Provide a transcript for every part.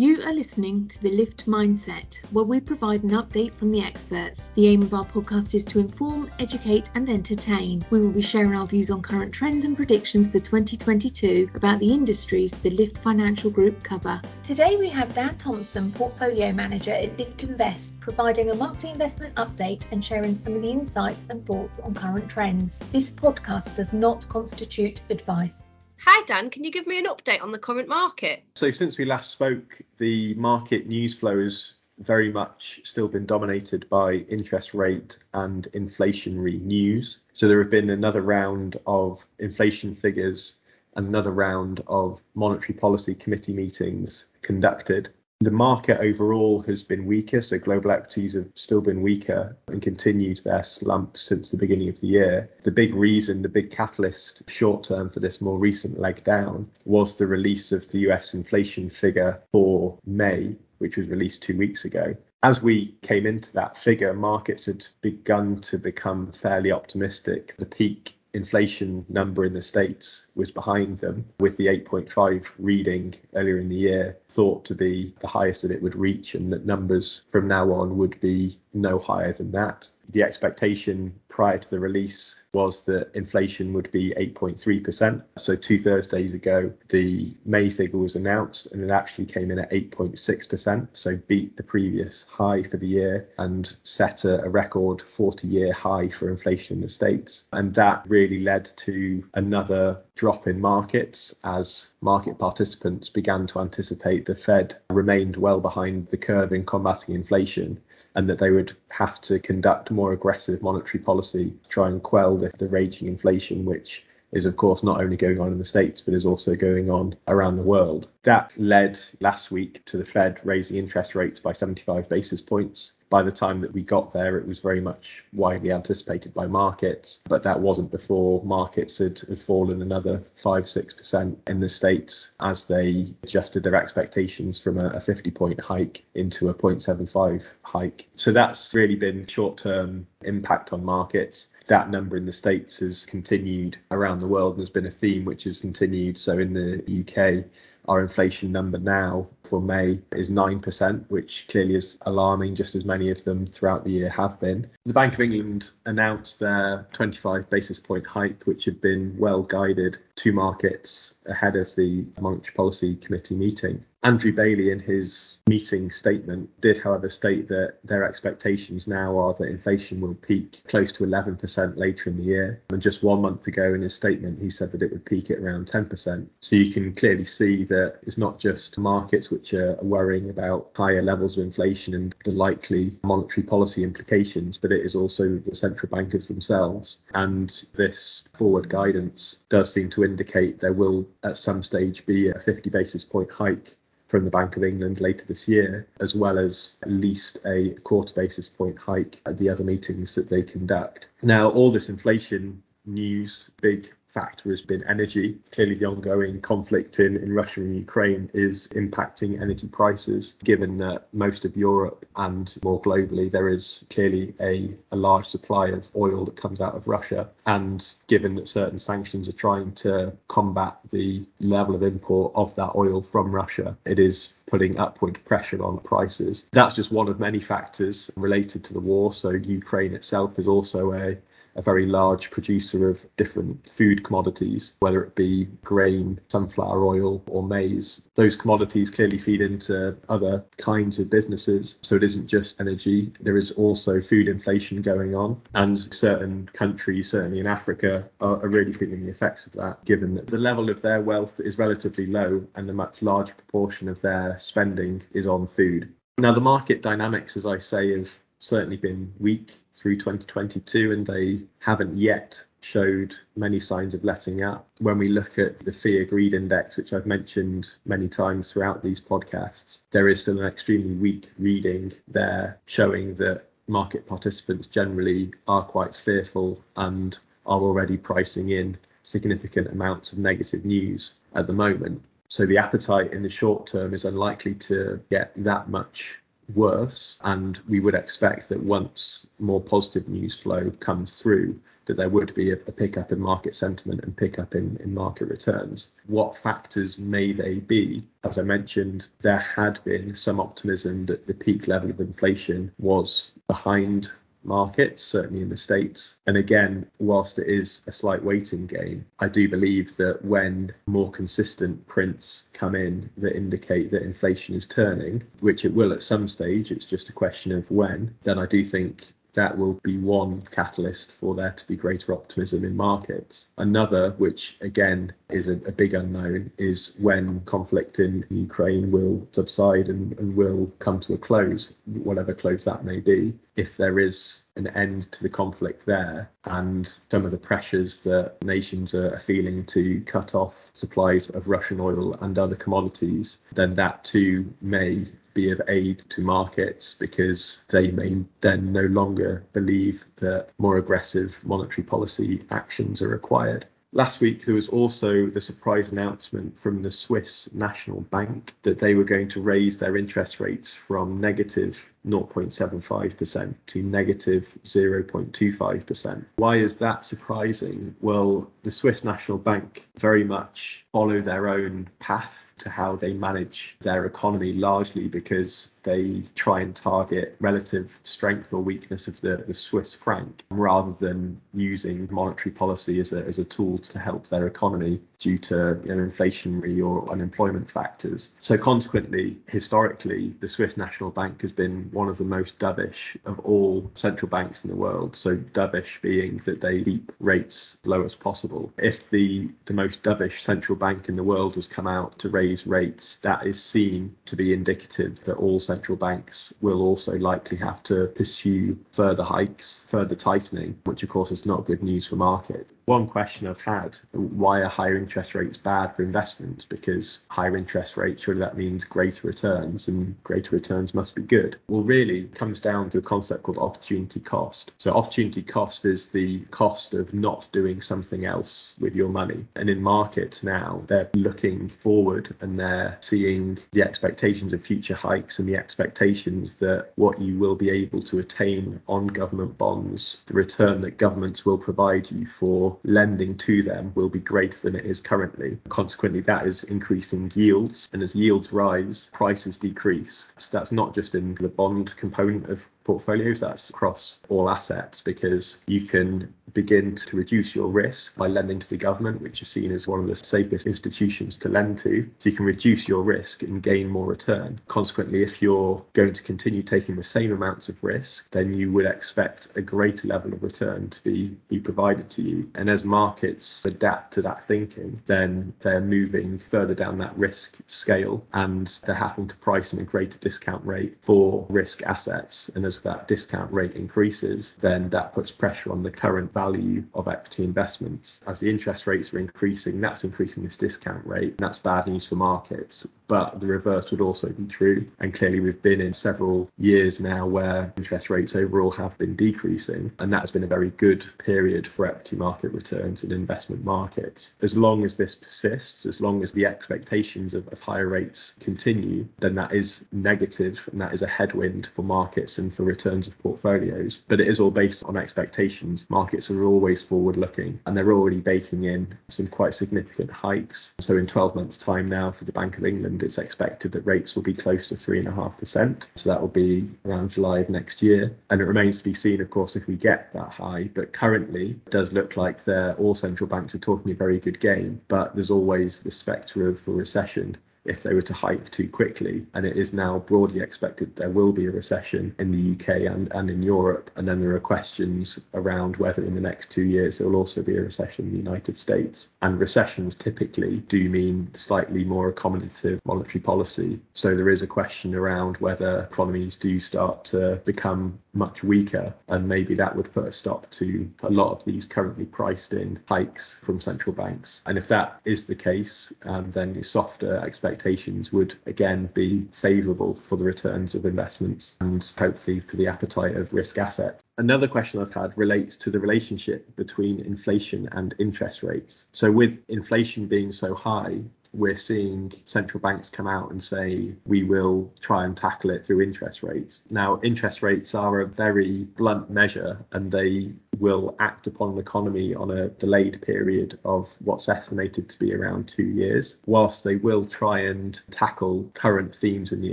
You are listening to the Lift Mindset, where we provide an update from the experts. The aim of our podcast is to inform, educate, and entertain. We will be sharing our views on current trends and predictions for 2022 about the industries the Lift Financial Group cover. Today we have Dan Thompson, Portfolio Manager at Lift Invest, providing a monthly investment update and sharing some of the insights and thoughts on current trends. This podcast does not constitute advice. Hi Dan, can you give me an update on the current market? So since we last spoke, the market news flow has very much still been dominated by interest rate and inflationary news. So there have been another round of inflation figures another round of monetary policy committee meetings conducted. The market overall has been weaker, so global equities have still been weaker and continued their slump since the beginning of the year. The big reason, the big catalyst short term for this more recent leg down was the release of the US inflation figure for May, which was released two weeks ago. As we came into that figure, markets had begun to become fairly optimistic. The peak inflation number in the States was behind them, with the 8.5 reading earlier in the year thought to be the highest that it would reach, and that numbers from now on would be no higher than that. The expectation prior to the release was that inflation would be 8.3%. So two Thursdays ago, the May figure was announced and it actually came in at 8.6%. So beat the previous high for the year and set a, a record 40 year high for inflation in the States. And that really led to another drop in markets as market participants began to anticipate the Fed remained well behind the curve in combating inflation and that they would have to conduct more aggressive monetary policy to try and quell the, the raging inflation, which is of course not only going on in the States, but is also going on around the world. That led last week to the Fed raising interest rates by 75 basis points. By the time that we got there, it was very much widely anticipated by markets, but that wasn't before markets had, had fallen another 5 6% in the States as they adjusted their expectations from a, a 50 point hike into a 0.75 hike. So that's really been short term impact on markets that number in the States has continued around the world and has been a theme which has continued. So in the UK, our inflation number now for May is 9%, which clearly is alarming, just as many of them throughout the year have been. The Bank of England announced their 25 basis point hike, which had been well guided to markets ahead of the Monetary Policy Committee meeting. Andrew Bailey, in his meeting statement, did, however, state that their expectations now are that inflation will peak close to 11% later in the year. And just one month ago, in his statement, he said that it would peak at around 10%. So you can clearly see that it's not just markets which are worrying about higher levels of inflation and the likely monetary policy implications, but it is also the central bankers themselves. And this forward guidance does seem to indicate there will, at some stage, be a 50 basis point hike from the Bank of England later this year, as well as at least a quarter basis point hike at the other meetings that they conduct. Now, all this inflation news, big factor has been energy. Clearly, the ongoing conflict in, in Russia and Ukraine is impacting energy prices, given that most of Europe and more globally, there is clearly a, a large supply of oil that comes out of Russia. And given that certain sanctions are trying to combat the level of import of that oil from Russia, it is putting upward pressure on prices. That's just one of many factors related to the war. So, Ukraine itself is also a a very large producer of different food commodities, whether it be grain, sunflower oil, or maize. Those commodities clearly feed into other kinds of businesses. So it isn't just energy, there is also food inflation going on. And certain countries, certainly in Africa, are, are really feeling the effects of that, given that the level of their wealth is relatively low and a much larger proportion of their spending is on food. Now, the market dynamics, as I say, have certainly been weak through 2022 and they haven't yet showed many signs of letting up. When we look at the fear greed index, which I've mentioned many times throughout these podcasts, there is still an extremely weak reading there showing that market participants generally are quite fearful and are already pricing in significant amounts of negative news at the moment. So the appetite in the short term is unlikely to get that much worse. And we would expect that once more positive news flow comes through, that there would be a, a pickup in market sentiment and pickup in, in market returns. What factors may they be? As I mentioned, there had been some optimism that the peak level of inflation was behind markets, certainly in the States. And again, whilst it is a slight waiting game, I do believe that when more consistent prints come in that indicate that inflation is turning, which it will at some stage, it's just a question of when, then I do think that will be one catalyst for there to be greater optimism in markets. Another, which again is a, a big unknown, is when conflict in Ukraine will subside and, and will come to a close, whatever close that may be. If there is an end to the conflict there and some of the pressures that nations are feeling to cut off supplies of Russian oil and other commodities, then that too may be of aid to markets because they may then no longer believe that more aggressive monetary policy actions are required. Last week, there was also the surprise announcement from the Swiss National Bank that they were going to raise their interest rates from negative 0.75% to negative 0.25%. Why is that surprising? Well, the Swiss National Bank very much follow their own path to how they manage their economy largely because they try and target relative strength or weakness of the, the Swiss franc rather than using monetary policy as a, as a tool to help their economy due to you know, inflationary or unemployment factors. So consequently, historically, the Swiss National Bank has been one of the most dovish of all central banks in the world. So dovish being that they keep rates low as possible. If the, the most dovish central bank in the world has come out to raise rates, that is seen to be indicative that all central banks will also likely have to pursue further hikes, further tightening, which of course is not good news for market. One question I've had, why are higher interest rates bad for investments? Because higher interest rates, surely that means greater returns and greater returns must be good. Well, really it comes down to a concept called opportunity cost. So opportunity cost is the cost of not doing something else with your money. And in markets now, they're looking forward and they're seeing the expectations of future hikes and the expectations that what you will be able to attain on government bonds, the return that governments will provide you for lending to them will be greater than it is currently. Consequently, that is increasing yields. And as yields rise, prices decrease. So that's not just in the bond component of portfolios, that's across all assets because you can begin to reduce your risk by lending to the government, which is seen as one of the safest institutions to lend to. So you can reduce your risk and gain more return. Consequently, if you're going to continue taking the same amounts of risk, then you would expect a greater level of return to be, be provided to you. And as markets adapt to that thinking, then they're moving further down that risk scale and they're having to price in a greater discount rate for risk assets. And as that discount rate increases, then that puts pressure on the current value of equity investments. As the interest rates are increasing, that's increasing this discount rate. That's bad news for markets. But the reverse would also be true. And clearly, we've been in several years now where interest rates overall have been decreasing. And that has been a very good period for equity market returns and investment markets. As long as this persists, as long as the expectations of, of higher rates continue, then that is negative and that is a headwind for markets and for returns of portfolios. But it is all based on expectations. Markets are always forward looking and they're already baking in some quite significant hikes. So in 12 months' time now for the Bank of England, it's expected that rates will be close to 3.5%. So that will be around July of next year. And it remains to be seen, of course, if we get that high. But currently, it does look like all central banks are talking a very good game. But there's always the spectre of a recession if they were to hike too quickly. And it is now broadly expected there will be a recession in the UK and, and in Europe. And then there are questions around whether in the next two years there will also be a recession in the United States. And recessions typically do mean slightly more accommodative monetary policy. So there is a question around whether economies do start to become much weaker. And maybe that would put a stop to a lot of these currently priced in hikes from central banks. And if that is the case, um, then softer expectations would again be favourable for the returns of investments and hopefully for the appetite of risk assets. Another question I've had relates to the relationship between inflation and interest rates. So, with inflation being so high, we're seeing central banks come out and say we will try and tackle it through interest rates. Now, interest rates are a very blunt measure and they will act upon the economy on a delayed period of what's estimated to be around two years. Whilst they will try and tackle current themes in the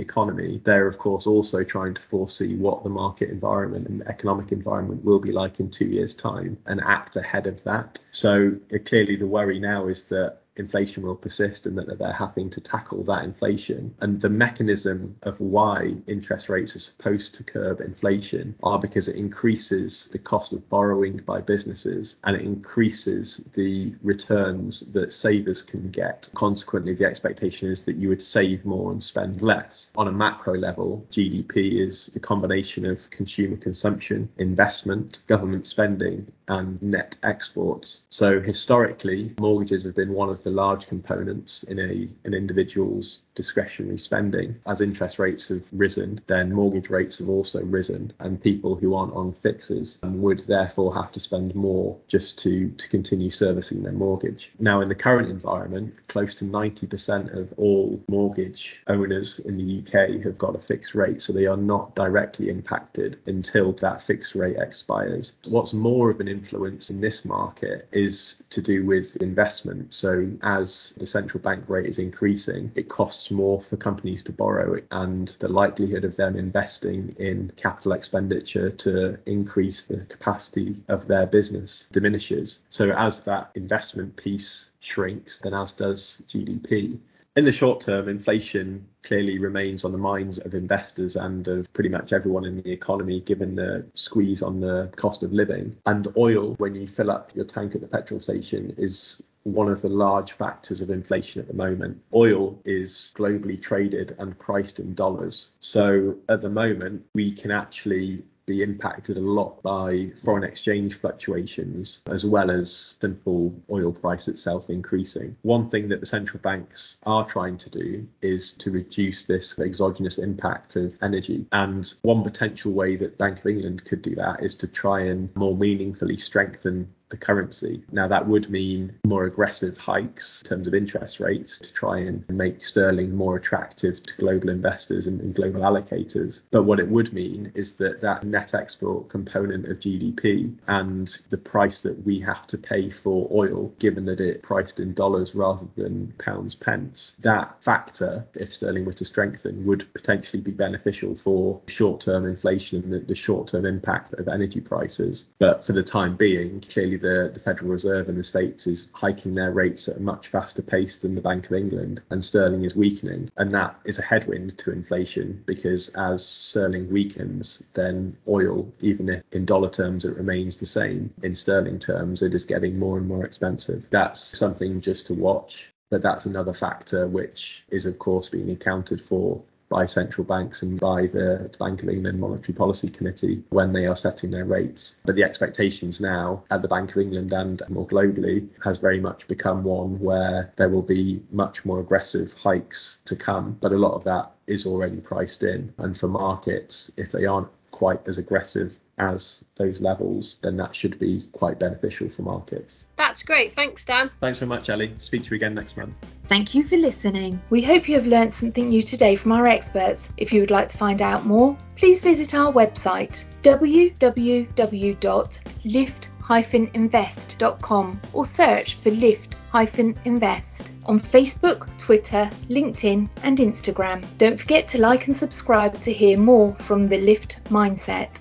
economy, they're of course also trying to foresee what the market environment and economic environment will be like in two years' time and act ahead of that. So uh, clearly, the worry now is that inflation will persist and that they're having to tackle that inflation. And the mechanism of why interest rates are supposed to curb inflation are because it increases the cost of borrowing by businesses and it increases the returns that savers can get. Consequently, the expectation is that you would save more and spend less. On a macro level, GDP is the combination of consumer consumption, investment, government spending, and net exports. So historically, mortgages have been one of the large components in a an individual's discretionary spending. As interest rates have risen, then mortgage rates have also risen, and people who aren't on fixes um, would therefore have to spend more just to, to continue servicing their mortgage. Now, in the current environment, close to 90% of all mortgage owners in the UK have got a fixed rate, so they are not directly impacted until that fixed rate expires. What's more of an influence in this market is to do with investment. So, as the central bank rate is increasing, it costs more for companies to borrow and the likelihood of them investing in capital expenditure to increase the capacity of their business diminishes. So as that investment piece shrinks, then as does GDP. In the short term, inflation clearly remains on the minds of investors and of pretty much everyone in the economy, given the squeeze on the cost of living. And oil, when you fill up your tank at the petrol station, is one of the large factors of inflation at the moment. Oil is globally traded and priced in dollars. So at the moment, we can actually be impacted a lot by foreign exchange fluctuations as well as simple oil price itself increasing. One thing that the central banks are trying to do is to reduce this exogenous impact of energy. And one potential way that Bank of England could do that is to try and more meaningfully strengthen the currency. Now, that would mean more aggressive hikes in terms of interest rates to try and make sterling more attractive to global investors and, and, global allocators. But what it would mean is that that net export component of GDP and the price that we have to pay for oil, given that it priced in dollars rather than pounds pence, that factor, if sterling were to strengthen, would potentially be beneficial for short term inflation and the, the short term impact of energy prices. But for the time being, clearly the, the Federal Reserve in the States is hiking their rates at a much faster pace than the Bank of England, and sterling is weakening. And that is a headwind to inflation because as sterling weakens, then oil, even if in dollar terms it remains the same, in sterling terms it is getting more and more expensive. That's something just to watch. But that's another factor which is, of course, being accounted for by central banks and by the Bank of England Monetary Policy Committee when they are setting their rates. But the expectations now at the Bank of England and more globally has very much become one where there will be much more aggressive hikes to come. But a lot of that is already priced in. And for markets, if they aren't quite as aggressive as those levels, then that should be quite beneficial for markets. That's great. Thanks, Dan. Thanks very much, Ellie. Speak to you again next month. Thank you for listening. We hope you have learned something new today from our experts. If you would like to find out more, please visit our website www.lift-invest.com or search for Lift Invest on Facebook, Twitter, LinkedIn, and Instagram. Don't forget to like and subscribe to hear more from the Lift Mindset.